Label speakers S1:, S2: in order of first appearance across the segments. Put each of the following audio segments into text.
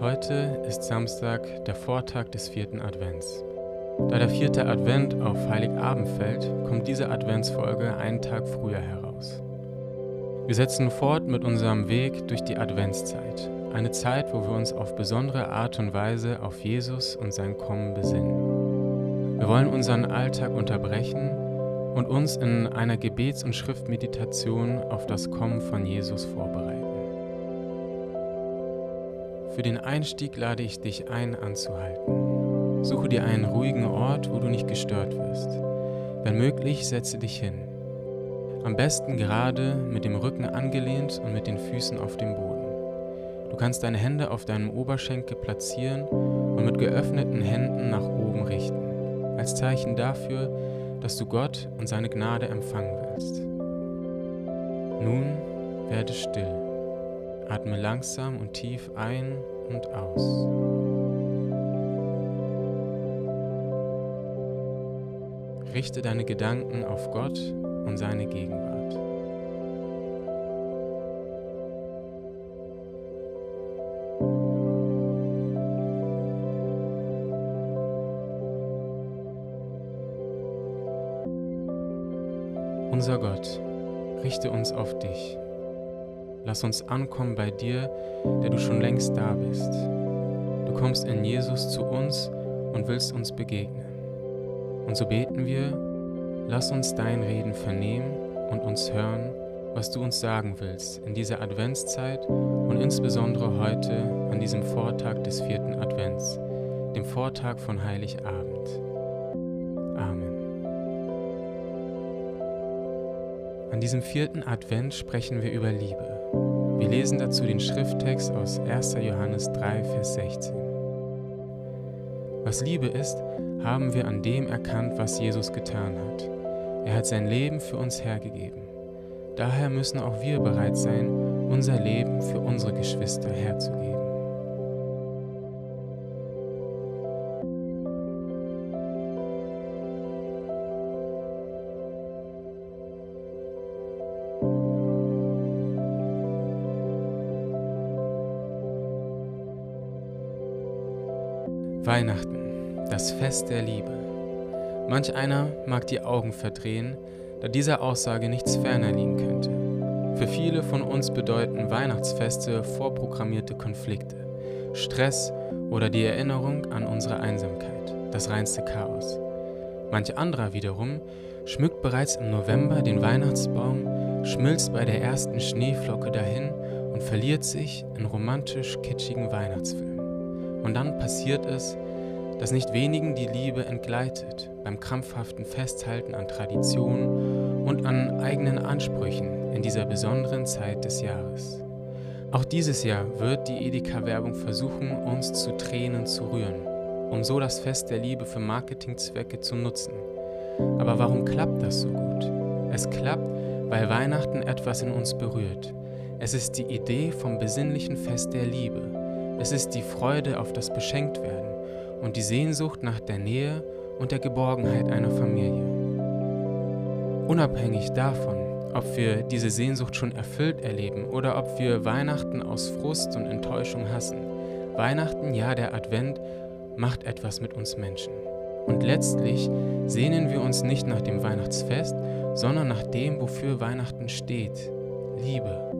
S1: Heute ist Samstag, der Vortag des vierten Advents. Da der vierte Advent auf Heiligabend fällt, kommt diese Adventsfolge einen Tag früher heraus. Wir setzen fort mit unserem Weg durch die Adventszeit, eine Zeit, wo wir uns auf besondere Art und Weise auf Jesus und sein Kommen besinnen. Wir wollen unseren Alltag unterbrechen und uns in einer Gebets- und Schriftmeditation auf das Kommen von Jesus vorbereiten. Für den Einstieg lade ich dich ein, anzuhalten. Suche dir einen ruhigen Ort, wo du nicht gestört wirst. Wenn möglich, setze dich hin. Am besten gerade mit dem Rücken angelehnt und mit den Füßen auf dem Boden. Du kannst deine Hände auf deinem Oberschenkel platzieren und mit geöffneten Händen nach oben richten, als Zeichen dafür, dass du Gott und seine Gnade empfangen willst. Nun werde still. Atme langsam und tief ein und aus. Richte deine Gedanken auf Gott und seine Gegenwart. Unser Gott, richte uns auf dich. Lass uns ankommen bei dir, der du schon längst da bist. Du kommst in Jesus zu uns und willst uns begegnen. Und so beten wir, lass uns dein Reden vernehmen und uns hören, was du uns sagen willst in dieser Adventszeit und insbesondere heute an diesem Vortag des vierten Advents, dem Vortag von Heiligabend. Amen. An diesem vierten Advent sprechen wir über Liebe. Wir lesen dazu den Schrifttext aus 1. Johannes 3, Vers 16. Was Liebe ist, haben wir an dem erkannt, was Jesus getan hat. Er hat sein Leben für uns hergegeben. Daher müssen auch wir bereit sein, unser Leben für unsere Geschwister herzugeben. Weihnachten, das Fest der Liebe. Manch einer mag die Augen verdrehen, da dieser Aussage nichts ferner liegen könnte. Für viele von uns bedeuten Weihnachtsfeste vorprogrammierte Konflikte, Stress oder die Erinnerung an unsere Einsamkeit, das reinste Chaos. Manch anderer wiederum schmückt bereits im November den Weihnachtsbaum, schmilzt bei der ersten Schneeflocke dahin und verliert sich in romantisch kitschigen Weihnachtsfilmen. Und dann passiert es, dass nicht wenigen die Liebe entgleitet beim krampfhaften Festhalten an Traditionen und an eigenen Ansprüchen in dieser besonderen Zeit des Jahres. Auch dieses Jahr wird die Edeka-Werbung versuchen, uns zu Tränen zu rühren, um so das Fest der Liebe für Marketingzwecke zu nutzen. Aber warum klappt das so gut? Es klappt, weil Weihnachten etwas in uns berührt. Es ist die Idee vom besinnlichen Fest der Liebe es ist die Freude auf das Beschenktwerden und die Sehnsucht nach der Nähe und der Geborgenheit einer Familie. Unabhängig davon, ob wir diese Sehnsucht schon erfüllt erleben oder ob wir Weihnachten aus Frust und Enttäuschung hassen, Weihnachten, ja der Advent, macht etwas mit uns Menschen. Und letztlich sehnen wir uns nicht nach dem Weihnachtsfest, sondern nach dem, wofür Weihnachten steht, Liebe.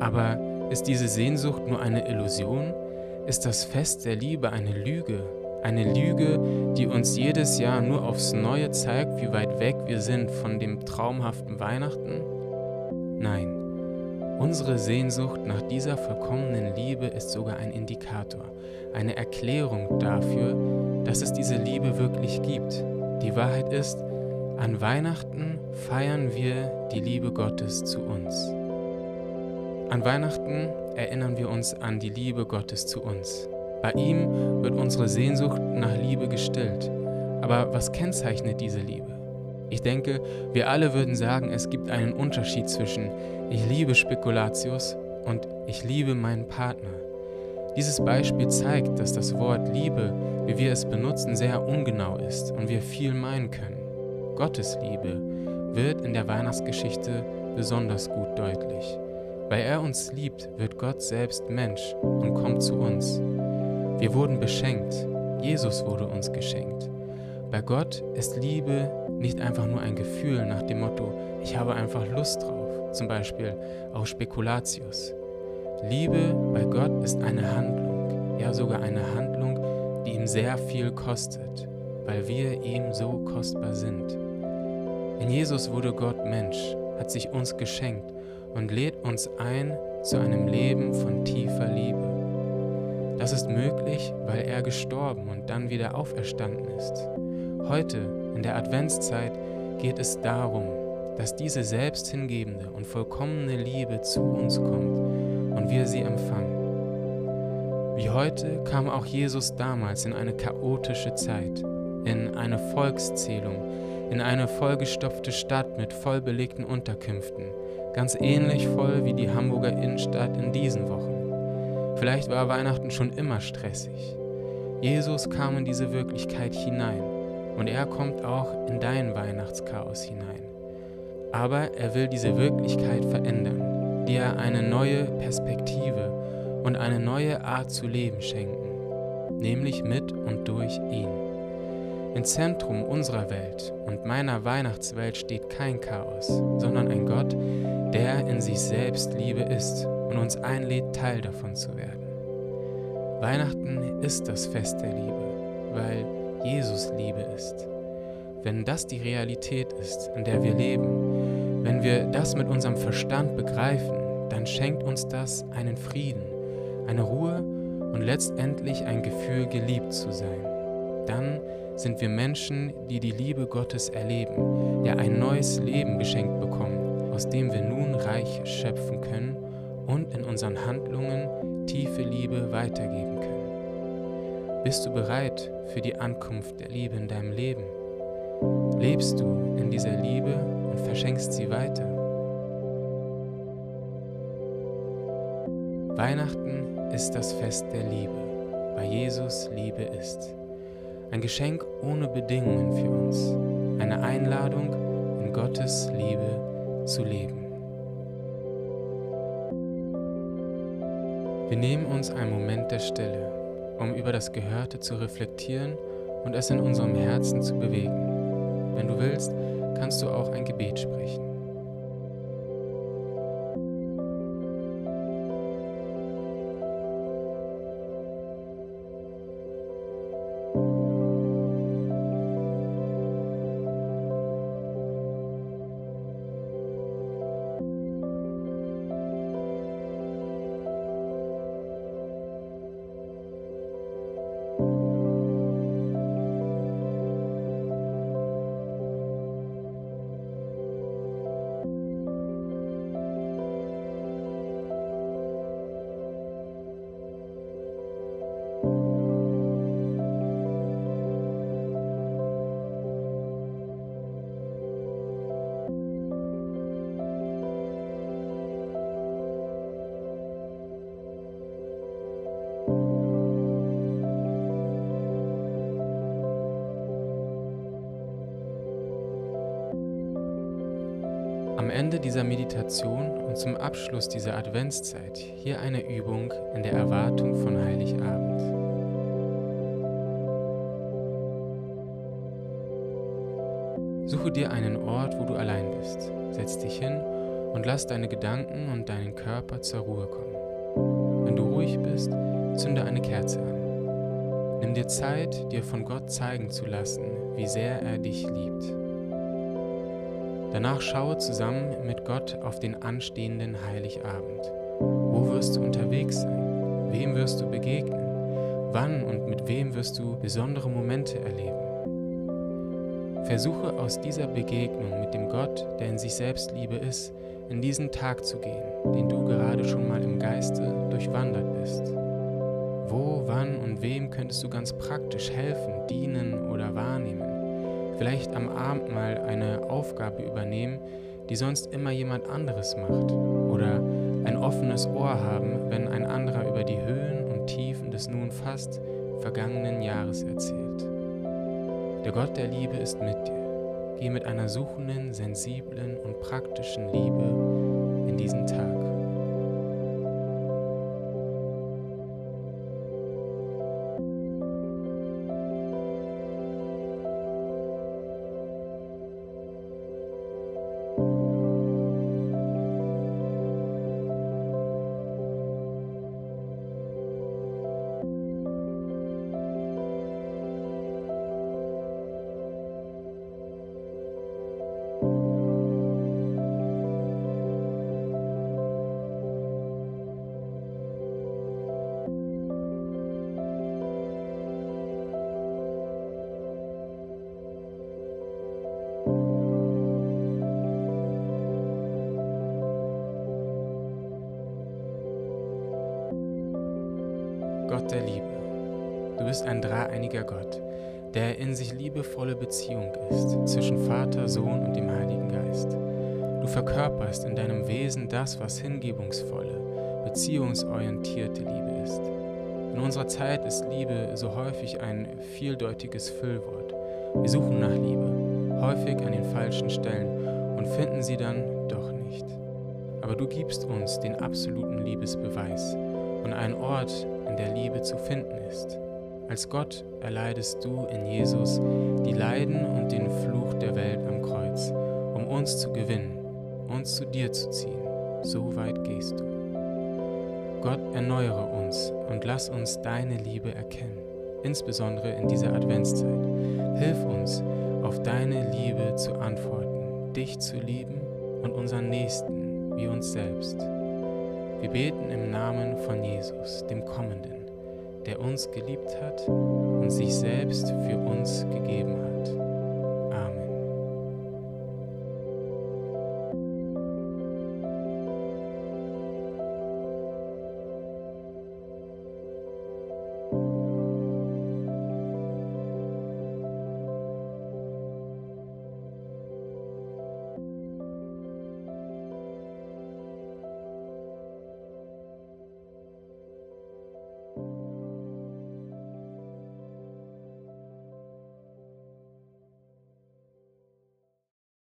S1: Aber ist diese Sehnsucht nur eine Illusion? Ist das Fest der Liebe eine Lüge? Eine Lüge, die uns jedes Jahr nur aufs Neue zeigt, wie weit weg wir sind von dem traumhaften Weihnachten? Nein, unsere Sehnsucht nach dieser vollkommenen Liebe ist sogar ein Indikator, eine Erklärung dafür, dass es diese Liebe wirklich gibt. Die Wahrheit ist, an Weihnachten feiern wir die Liebe Gottes zu uns. An Weihnachten erinnern wir uns an die Liebe Gottes zu uns. Bei ihm wird unsere Sehnsucht nach Liebe gestillt. Aber was kennzeichnet diese Liebe? Ich denke, wir alle würden sagen, es gibt einen Unterschied zwischen ich liebe Spekulatius und ich liebe meinen Partner. Dieses Beispiel zeigt, dass das Wort Liebe, wie wir es benutzen, sehr ungenau ist und wir viel meinen können. Gottes Liebe wird in der Weihnachtsgeschichte besonders gut deutlich. Weil er uns liebt, wird Gott selbst Mensch und kommt zu uns. Wir wurden beschenkt. Jesus wurde uns geschenkt. Bei Gott ist Liebe nicht einfach nur ein Gefühl nach dem Motto, ich habe einfach Lust drauf, zum Beispiel auf Spekulatius. Liebe bei Gott ist eine Handlung, ja sogar eine Handlung, die ihm sehr viel kostet, weil wir ihm so kostbar sind. In Jesus wurde Gott Mensch, hat sich uns geschenkt und lädt uns ein zu einem Leben von tiefer Liebe. Das ist möglich, weil er gestorben und dann wieder auferstanden ist. Heute, in der Adventszeit, geht es darum, dass diese selbsthingebende und vollkommene Liebe zu uns kommt und wir sie empfangen. Wie heute kam auch Jesus damals in eine chaotische Zeit, in eine Volkszählung, in eine vollgestopfte Stadt mit vollbelegten Unterkünften, ganz ähnlich voll wie die Hamburger Innenstadt in diesen Wochen. Vielleicht war Weihnachten schon immer stressig. Jesus kam in diese Wirklichkeit hinein und er kommt auch in dein Weihnachtschaos hinein. Aber er will diese Wirklichkeit verändern, dir eine neue Perspektive und eine neue Art zu leben schenken, nämlich mit und durch ihn. Im Zentrum unserer Welt und meiner Weihnachtswelt steht kein Chaos, sondern ein Gott, der in sich selbst Liebe ist und uns einlädt, Teil davon zu werden. Weihnachten ist das Fest der Liebe, weil Jesus Liebe ist. Wenn das die Realität ist, in der wir leben, wenn wir das mit unserem Verstand begreifen, dann schenkt uns das einen Frieden, eine Ruhe und letztendlich ein Gefühl, geliebt zu sein. Dann sind wir Menschen, die die Liebe Gottes erleben, ja ein neues Leben geschenkt bekommen, aus dem wir nun reich schöpfen können und in unseren Handlungen tiefe Liebe weitergeben können. Bist du bereit für die Ankunft der Liebe in deinem Leben? Lebst du in dieser Liebe und verschenkst sie weiter? Weihnachten ist das Fest der Liebe, weil Jesus Liebe ist. Ein Geschenk ohne Bedingungen für uns. Eine Einladung, in Gottes Liebe zu leben. Wir nehmen uns einen Moment der Stille, um über das Gehörte zu reflektieren und es in unserem Herzen zu bewegen. Wenn du willst, kannst du auch ein Gebet sprechen. Am Ende dieser Meditation und zum Abschluss dieser Adventszeit hier eine Übung in der Erwartung von Heiligabend. Suche dir einen Ort, wo du allein bist. Setz dich hin und lass deine Gedanken und deinen Körper zur Ruhe kommen. Wenn du ruhig bist, zünde eine Kerze an. Nimm dir Zeit, dir von Gott zeigen zu lassen, wie sehr er dich liebt. Danach schaue zusammen mit Gott auf den anstehenden Heiligabend. Wo wirst du unterwegs sein? Wem wirst du begegnen? Wann und mit wem wirst du besondere Momente erleben? Versuche aus dieser Begegnung mit dem Gott, der in sich selbst Liebe ist, in diesen Tag zu gehen, den du gerade schon mal im Geiste durchwandert bist. Wo, wann und wem könntest du ganz praktisch helfen, dienen oder wahrnehmen? Vielleicht am Abend mal eine Aufgabe übernehmen, die sonst immer jemand anderes macht. Oder ein offenes Ohr haben, wenn ein anderer über die Höhen und Tiefen des nun fast vergangenen Jahres erzählt. Der Gott der Liebe ist mit dir. Geh mit einer suchenden, sensiblen und praktischen Liebe in diesen Tag. Bist ein dreieiniger Gott, der in sich liebevolle Beziehung ist zwischen Vater, Sohn und dem Heiligen Geist. Du verkörperst in deinem Wesen das, was hingebungsvolle, beziehungsorientierte Liebe ist. In unserer Zeit ist Liebe so häufig ein vieldeutiges Füllwort. Wir suchen nach Liebe, häufig an den falschen Stellen und finden sie dann doch nicht. Aber du gibst uns den absoluten Liebesbeweis und einen Ort, in der Liebe zu finden ist. Als Gott erleidest du in Jesus die Leiden und den Fluch der Welt am Kreuz, um uns zu gewinnen, uns zu dir zu ziehen. So weit gehst du. Gott, erneuere uns und lass uns deine Liebe erkennen, insbesondere in dieser Adventszeit. Hilf uns, auf deine Liebe zu antworten, dich zu lieben und unseren Nächsten wie uns selbst. Wir beten im Namen von Jesus, dem Kommenden, der uns geliebt hat und sich selbst für uns gegeben hat.